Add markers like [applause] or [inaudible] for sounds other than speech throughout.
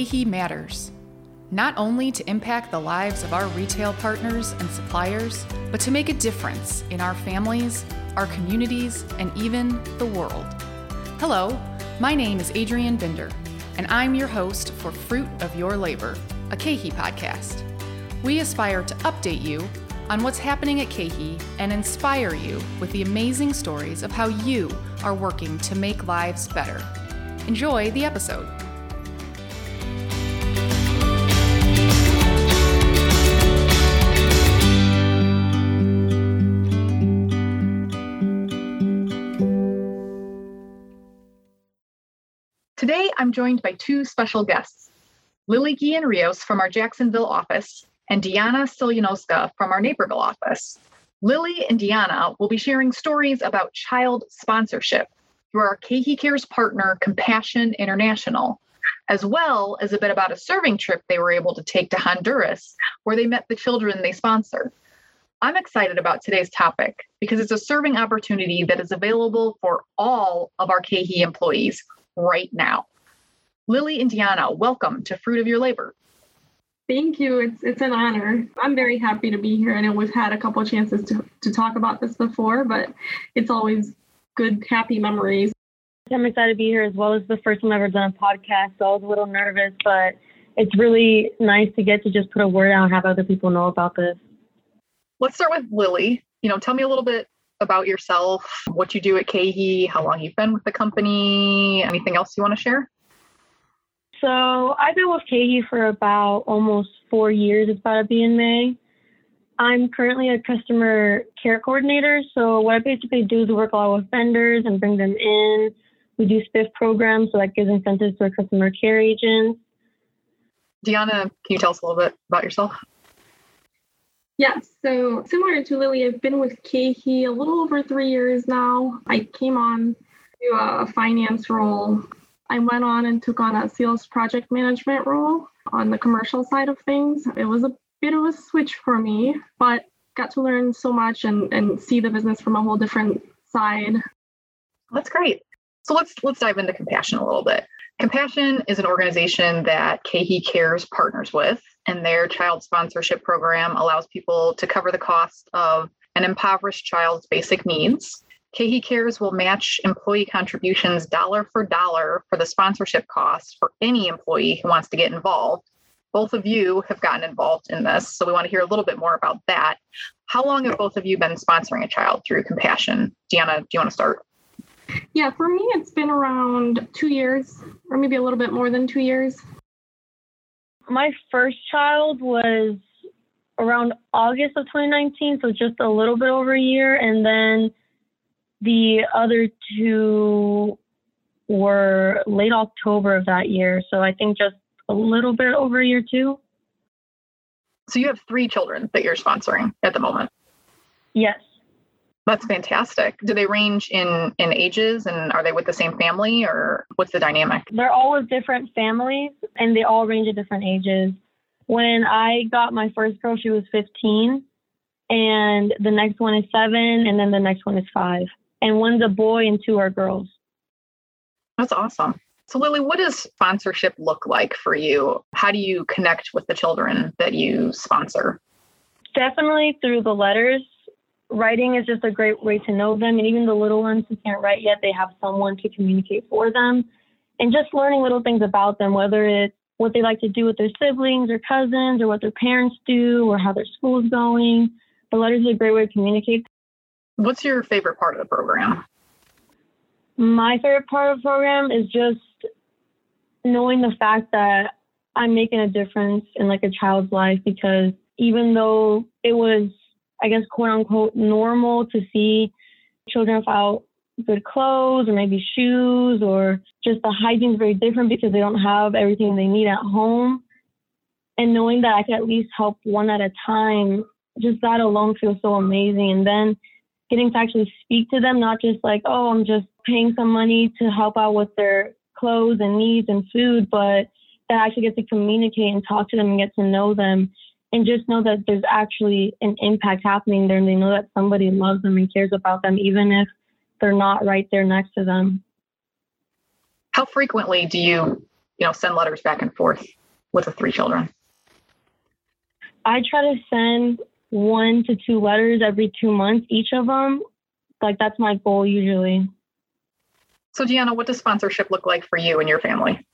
KeHE matters, not only to impact the lives of our retail partners and suppliers, but to make a difference in our families, our communities, and even the world. Hello, my name is Adrienne Binder, and I'm your host for Fruit of Your Labor, a KeHE podcast. We aspire to update you on what's happening at KeHE and inspire you with the amazing stories of how you are working to make lives better. Enjoy the episode. Joined by two special guests Lily Guillen Rios from our Jacksonville office and Diana Silyanowska from our Naperville office. Lily and Diana will be sharing stories about child sponsorship through our KeHE Cares partner, Compassion International, as well as a bit about a serving trip they were able to take to Honduras, where they met the children they sponsor. I'm excited about today's topic because it's a serving opportunity that is available for all of our KeHE employees right now. Lily and Diana, welcome to Fruit of Your Labor. Thank you. It's it's an honor. I'm very happy to be here. I know we've had a couple chances to, to talk about this before, but it's always good, happy memories. I'm excited to be here as well as the first time I've ever done a podcast. So I was a little nervous, but it's really nice to get to just put a word out and have other people know about this. Let's start with Lily. You know, tell me a little bit about yourself, what you do at KeHE, how long you've been with the company, anything else you want to share? So I've been with KeHE for about almost four years. It's about to be in May. I'm currently a customer care coordinator. So what I basically do is work a lot with vendors and bring them in. We do SPIF programs, so that gives incentives to our customer care agents. Diana, can you tell us a little bit about yourself? Yes, so similar to Lily, I've been with KeHE a little over three years now. I came on to uh, a finance role I went on and took on a sales project management role on the commercial side of things. It was a bit of a switch for me, but got to learn so much and, and see the business from a whole different side. That's great. So let's let's dive into Compassion a little bit. Compassion is an organization that KeHE Cares partners with, and their child sponsorship program allows people to cover the cost of an impoverished child's basic needs KeHE Cares will match employee contributions dollar for dollar for the sponsorship costs for any employee who wants to get involved. Both of you have gotten involved in this, so we want to hear a little bit more about that. How long have both of you been sponsoring a child through Compassion? Deanna, do you want to start? Yeah, for me, it's been around two years, or maybe a little bit more than two years. My first child was around August of 2019, so just a little bit over a year. And then the other two were late October of that year. So I think just a little bit over a year too. So you have three children that you're sponsoring at the moment. Yes. That's fantastic. Do they range in in ages and are they with the same family or what's the dynamic? They're all with different families and they all range at different ages. When I got my first girl, she was 15 and the next one is 7 and then the next one is 5 and one's a boy and two are girls. That's awesome. So, Lily, what does sponsorship look like for you? How do you connect with the children that you sponsor? Definitely through the letters. Writing is just a great way to know them. And even the little ones who can't write yet, they have someone to communicate for them. And just learning little things about them, whether it's what they like to do with their siblings or cousins, or what their parents do, or how their school's going. The letters are a great way to communicate What's your favorite part of the program? My favorite part of the program is just knowing the fact that I'm making a difference in like a child's life because even though it was, I guess, quote unquote, normal to see children without good clothes or maybe shoes or just the hygiene is very different because they don't have everything they need at home. And knowing that I can at least help one at a time, just that alone feels so amazing. And then getting to actually speak to them, not just like, oh, I'm just paying some money to help out with their clothes and needs and food, but that I actually get to communicate and talk to them and get to know them and just know that there's actually an impact happening there and they know that somebody loves them and cares about them, even if they're not right there next to them. How frequently do you you know, send letters back and forth with the three children? I try to send one to two letters every two months, each of them. Like that's my goal usually. So, Deanna, what does sponsorship look like for you and your family?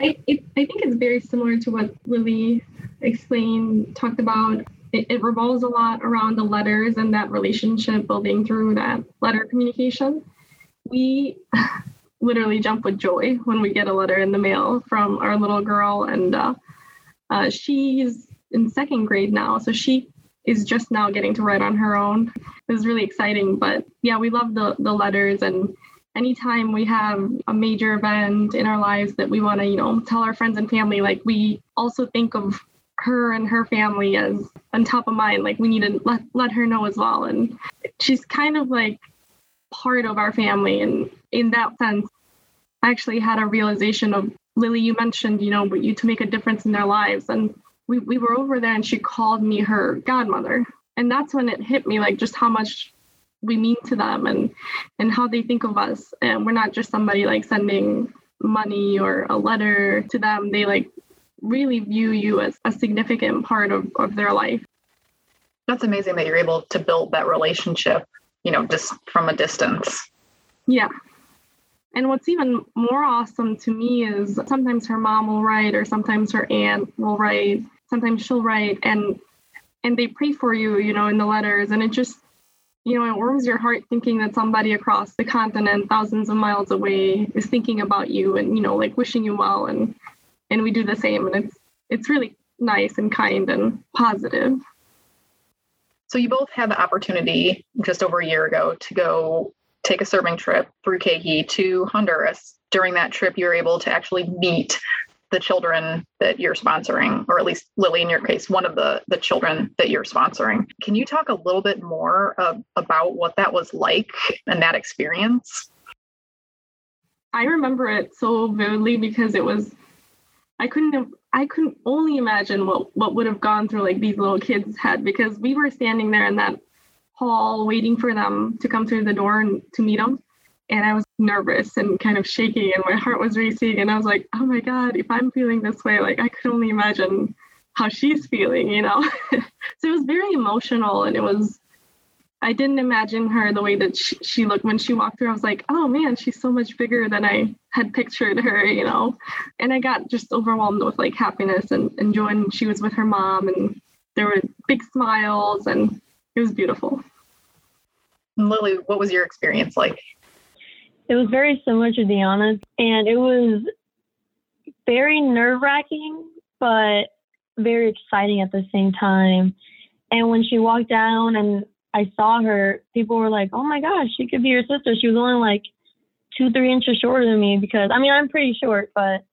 I, it, I think it's very similar to what Lily explained, talked about. It, it revolves a lot around the letters and that relationship building through that letter communication. We [laughs] literally jump with joy when we get a letter in the mail from our little girl, and uh, uh, she's in second grade now, so she is just now getting to write on her own. It was really exciting, but yeah, we love the the letters and anytime we have a major event in our lives that we want to, you know, tell our friends and family, like we also think of her and her family as on top of mind. Like we need to let, let her know as well. And she's kind of like part of our family. And in that sense, I actually had a realization of Lily, you mentioned, you know, but you to make a difference in their lives. And we, we were over there and she called me her godmother. And that's when it hit me like just how much we mean to them and and how they think of us. And we're not just somebody like sending money or a letter to them. They like really view you as a significant part of, of their life. That's amazing that you're able to build that relationship you know just from a distance. Yeah. And what's even more awesome to me is sometimes her mom will write or sometimes her aunt will write sometimes she'll write and and they pray for you you know in the letters and it just you know, it warms your heart thinking that somebody across the continent, thousands of miles away, is thinking about you and you know, like wishing you well, and and we do the same, and it's it's really nice and kind and positive. So you both had the opportunity just over a year ago to go take a serving trip through KeHE to Honduras. During that trip, you were able to actually meet the children that you're sponsoring, or at least Lily, in your case, one of the the children that you're sponsoring. Can you talk a little bit more uh, about what that was like and that experience? I remember it so vividly because it was. I couldn't have. I couldn't only imagine what what would have gone through like these little kids' head because we were standing there in that hall waiting for them to come through the door and to meet them and I was nervous and kind of shaking and my heart was racing and I was like, oh my God, if I'm feeling this way, like I could only imagine how she's feeling, you know? [laughs] so it was very emotional and it was, I didn't imagine her the way that she, she, looked when she walked through. I was like, oh man, she's so much bigger than I had pictured her, you know? And I got just overwhelmed with like happiness and, and joy. And she was with her mom and there were big smiles and it was beautiful. Lily, what was your experience like? It was very similar to Deanna's, and it was very nerve wracking, but very exciting at the same time. And when she walked down and I saw her, people were like, oh my gosh, she could be your sister. She was only like two, three inches shorter than me because I mean, I'm pretty short, but,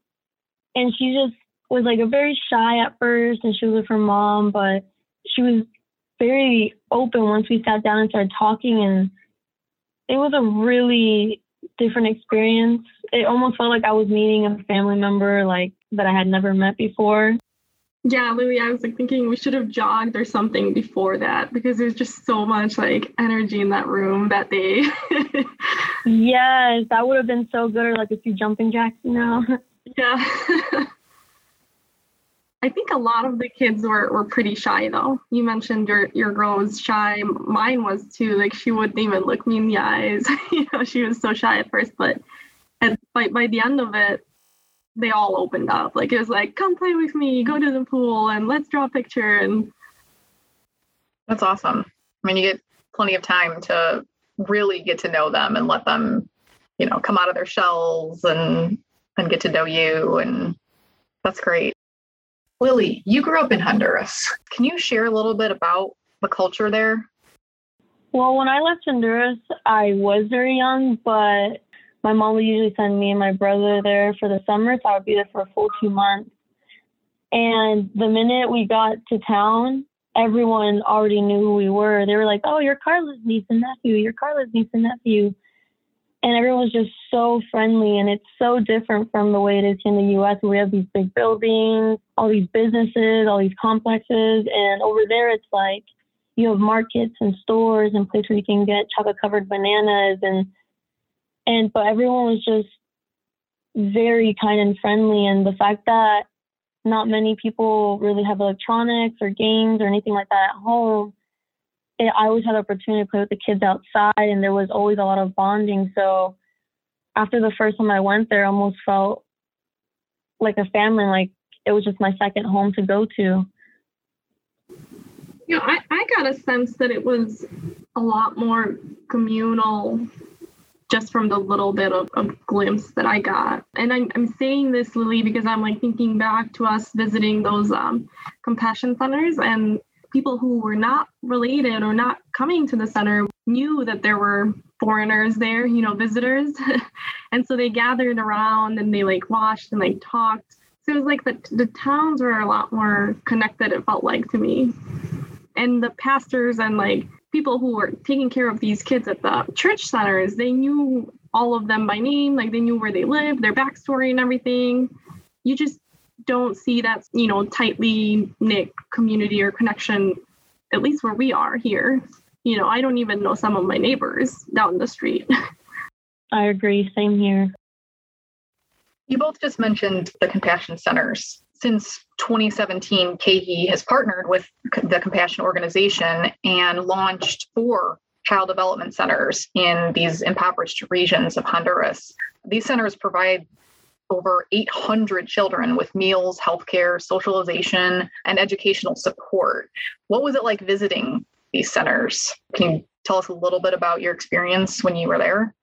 and she just was like a very shy at first and she was with her mom, but she was very open once we sat down and started talking. And it was a really different experience. It almost felt like I was meeting a family member like that I had never met before. Yeah, Louie, I was like thinking we should have jogged or something before that because there's just so much like energy in that room that day. [laughs] yes, that would have been so good or like a few jumping jacks, you know. [laughs] Yeah. [laughs] I think a lot of the kids were, were pretty shy though. You mentioned your your girl was shy. Mine was too. Like she wouldn't even look me in the eyes. [laughs] you know, she was so shy at first, but at, by by the end of it, they all opened up. Like it was like, come play with me, go to the pool, and let's draw a picture. And that's awesome. I mean, you get plenty of time to really get to know them and let them, you know, come out of their shells and and get to know you. And that's great. Lily, you grew up in Honduras. Can you share a little bit about the culture there? Well, when I left Honduras, I was very young, but my mom would usually send me and my brother there for the summer, so I would be there for a full two months. And the minute we got to town, everyone already knew who we were. They were like, "Oh, you're Carla's niece and nephew. You're Carla's niece and nephew." And everyone's just so friendly and it's so different from the way it is in the US where we have these big buildings, all these businesses, all these complexes and over there it's like you have markets and stores and places where you can get chocolate covered bananas and and but everyone was just very kind and friendly. And the fact that not many people really have electronics or games or anything like that at home, it, I always had the opportunity to play with the kids outside, and there was always a lot of bonding. So after the first time I went there, I almost felt like a family, like it was just my second home to go to. You know, I, I got a sense that it was a lot more communal just from the little bit of, of glimpse that I got. And I'm, I'm saying this, Lily, because I'm like thinking back to us visiting those um, compassion centers and people who were not related or not coming to the center knew that there were foreigners there, you know, visitors. [laughs] and so they gathered around and they like washed and like talked. So it was like the, the towns were a lot more connected, it felt like to me. And the pastors and like people who were taking care of these kids at the church centers, they knew all of them by name, like they knew where they lived, their backstory and everything. You just don't see that, you know, tightly knit community or connection, at least where we are here. You know, I don't even know some of my neighbors down the street. [laughs] I agree. Same here. You both just mentioned the compassion centers since 2017, KeHE has partnered with the Compassion Organization and launched four child development centers in these impoverished regions of Honduras. These centers provide over 800 children with meals, healthcare, socialization, and educational support. What was it like visiting these centers? Can you tell us a little bit about your experience when you were there?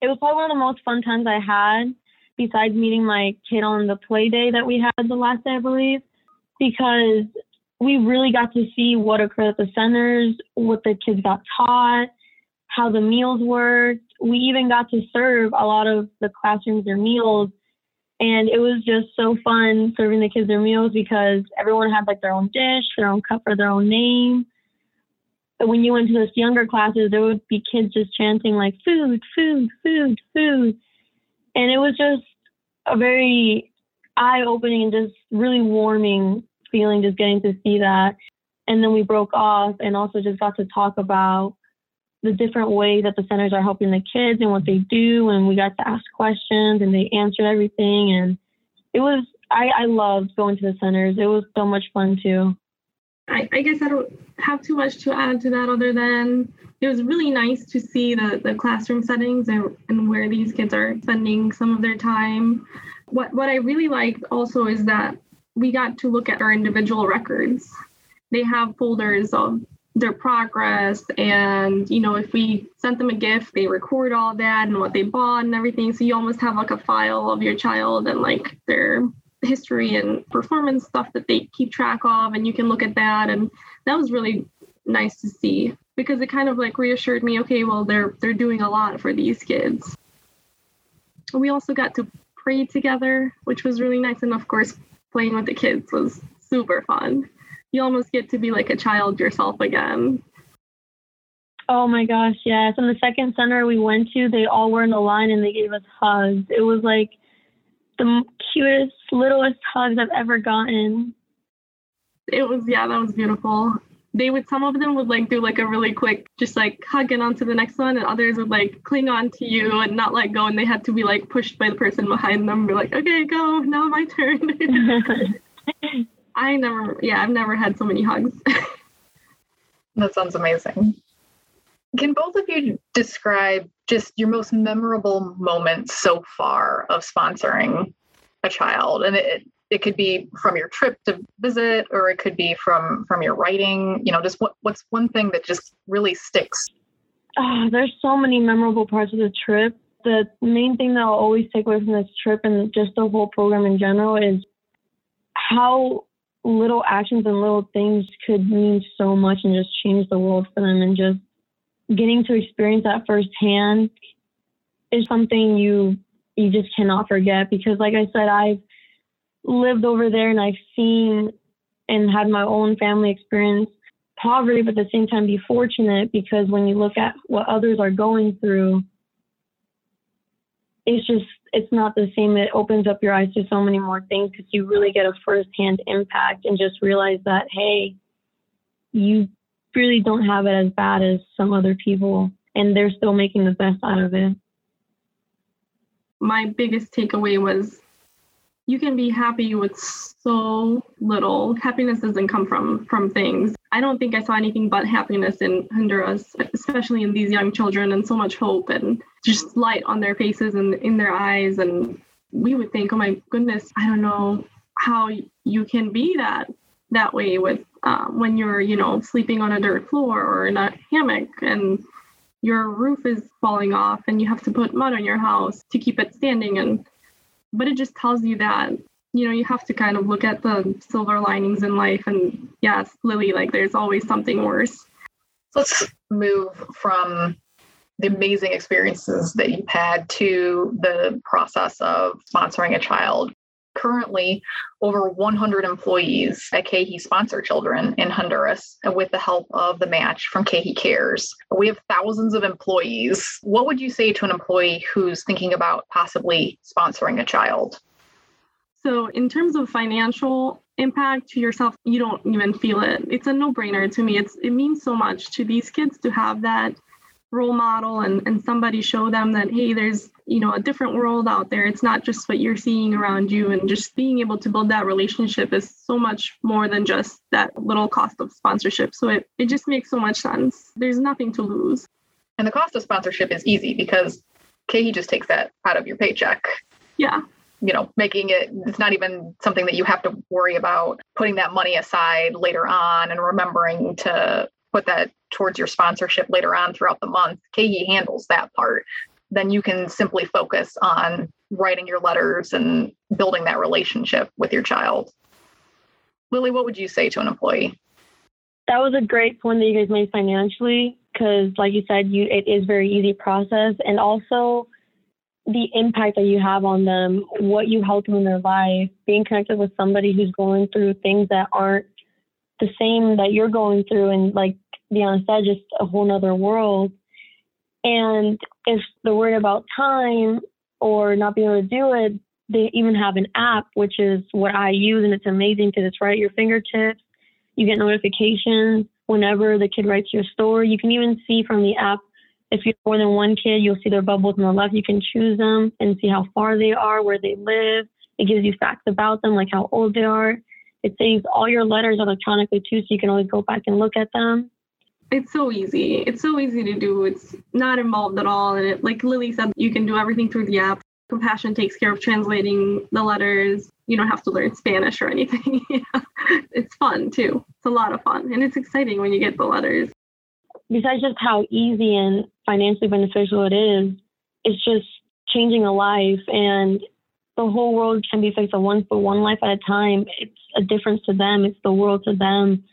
It was probably one of the most fun times I had besides meeting my kid on the play day that we had the last day, I believe, because we really got to see what occurred at the centers, what the kids got taught, how the meals worked. We even got to serve a lot of the classrooms their meals. And it was just so fun serving the kids their meals because everyone had like their own dish, their own cup for their own name. But when you went to those younger classes, there would be kids just chanting like food, food, food, food and it was just a very eye-opening and just really warming feeling just getting to see that and then we broke off and also just got to talk about the different ways that the centers are helping the kids and what they do and we got to ask questions and they answered everything and it was I, I loved going to the centers. It was so much fun too. I, I guess I don't have too much to add to that other than it was really nice to see the, the classroom settings and, and where these kids are spending some of their time. What, what I really liked also is that we got to look at our individual records. They have folders of their progress and you know if we sent them a gift they record all that and what they bought and everything. So you almost have like a file of your child and like their history and performance stuff that they keep track of and you can look at that. And that was really nice to see because it kind of like reassured me okay well they're they're doing a lot for these kids. We also got to pray together which was really nice. And of course playing with the kids was super fun you almost get to be like a child yourself again. Oh my gosh yes. And the second center we went to they all were in the line and they gave us hugs. It was like the cutest littlest hugs i've ever gotten. It was yeah that was beautiful. They would some of them would like do like a really quick just like hugging onto the next one and others would like cling on to you and not let go and they had to be like pushed by the person behind them be like okay go now my turn [laughs] [laughs] [laughs] i never yeah i've never had so many hugs. [laughs] That sounds amazing. Can both of you describe just your most memorable moments so far of sponsoring a child? And it, it could be from your trip to visit or it could be from from your writing you know just what what's one thing that just really sticks? Oh, there's so many memorable parts of the trip. The main thing that i'll always take away from this trip and just the whole program in general is how little actions and little things could mean so much and just change the world for them. And just getting to experience that firsthand is something you you just cannot forget because like i said i've lived over there and I've seen and had my own family experience poverty, but at the same time be fortunate because when you look at what others are going through, it's just it's not the same. It opens up your eyes to so many more things because you really get a firsthand impact and just realize that hey, you really don't have it as bad as some other people, and they're still making the best out of it my biggest takeaway was you can be happy with so little. Happiness doesn't come from from things. I don't think I saw anything but happiness in Honduras, especially in these young children, and so much hope and just light on their faces and in their eyes. And we would think, oh my goodness, I don't know how you can be that that way with uh, when you're, you know, sleeping on a dirt floor or in a hammock and your roof is falling off and you have to put mud on your house to keep it standing and but it just tells you that you know you have to kind of look at the silver linings in life and yes lily like there's always something worse let's move from the amazing experiences that you've had to the process of sponsoring a child Currently, over 100 employees at KeHE sponsor children in Honduras with the help of the match from KeHE Cares. We have thousands of employees. What would you say to an employee who's thinking about possibly sponsoring a child? So, in terms of financial impact to yourself, you don't even feel it. It's a no-brainer to me. It's it means so much to these kids to have that role model and, and somebody show them that hey there's you know a different world out there. It's not just what you're seeing around you. And just being able to build that relationship is so much more than just that little cost of sponsorship. So it, it just makes so much sense. There's nothing to lose. And the cost of sponsorship is easy because KeHE just takes that out of your paycheck. Yeah you know making it it's not even something that you have to worry about putting that money aside later on and remembering to put that towards your sponsorship later on throughout the month, KeHE handles that part. Then you can simply focus on writing your letters and building that relationship with your child. Lily, what would you say to an employee? That was a great point that you guys made financially, because like you said, you it is very easy process, and also the impact that you have on them, what you help them in their life, being connected with somebody who's going through things that aren't the same that you're going through, and like Deanna said, just a whole nother world. And if they're worried about time or not being able to do it, they even have an app, which is what I use, and it's amazing because it's right at your fingertips. You get notifications whenever the kid writes your story. You can even see from the app if you have more than one kid, you'll see their bubbles on the left. You can choose them and see how far they are, where they live. It gives you facts about them, like how old they are. It saves all your letters electronically too, so you can always go back and look at them it's so easy. It's so easy to do. It's not involved at all. And it, like Lily said, you can do everything through the app. Compassion takes care of translating the letters. You don't have to learn Spanish or anything. [laughs] it's fun too. It's a lot of fun. And it's exciting when you get the letters. Besides just how easy and financially beneficial it is, it's just changing a life and the whole world can be fixed at once, but one life at a time. It's a difference to them. It's the world to them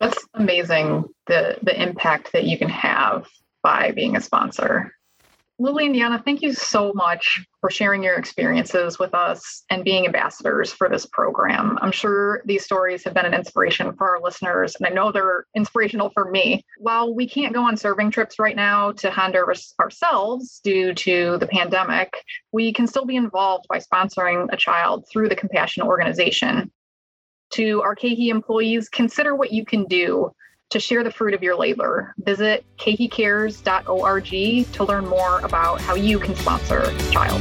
that's amazing the the impact that you can have by being a sponsor. Lily and Deanna, thank you so much for sharing your experiences with us and being ambassadors for this program. I'm sure these stories have been an inspiration for our listeners, and I know they're inspirational for me. While we can't go on serving trips right now to Honduras ourselves due to the pandemic, we can still be involved by sponsoring a child through the Compassion Organization to our KeHE employees, consider what you can do to share the fruit of your labor. Visit kehecares.org to learn more about how you can sponsor child.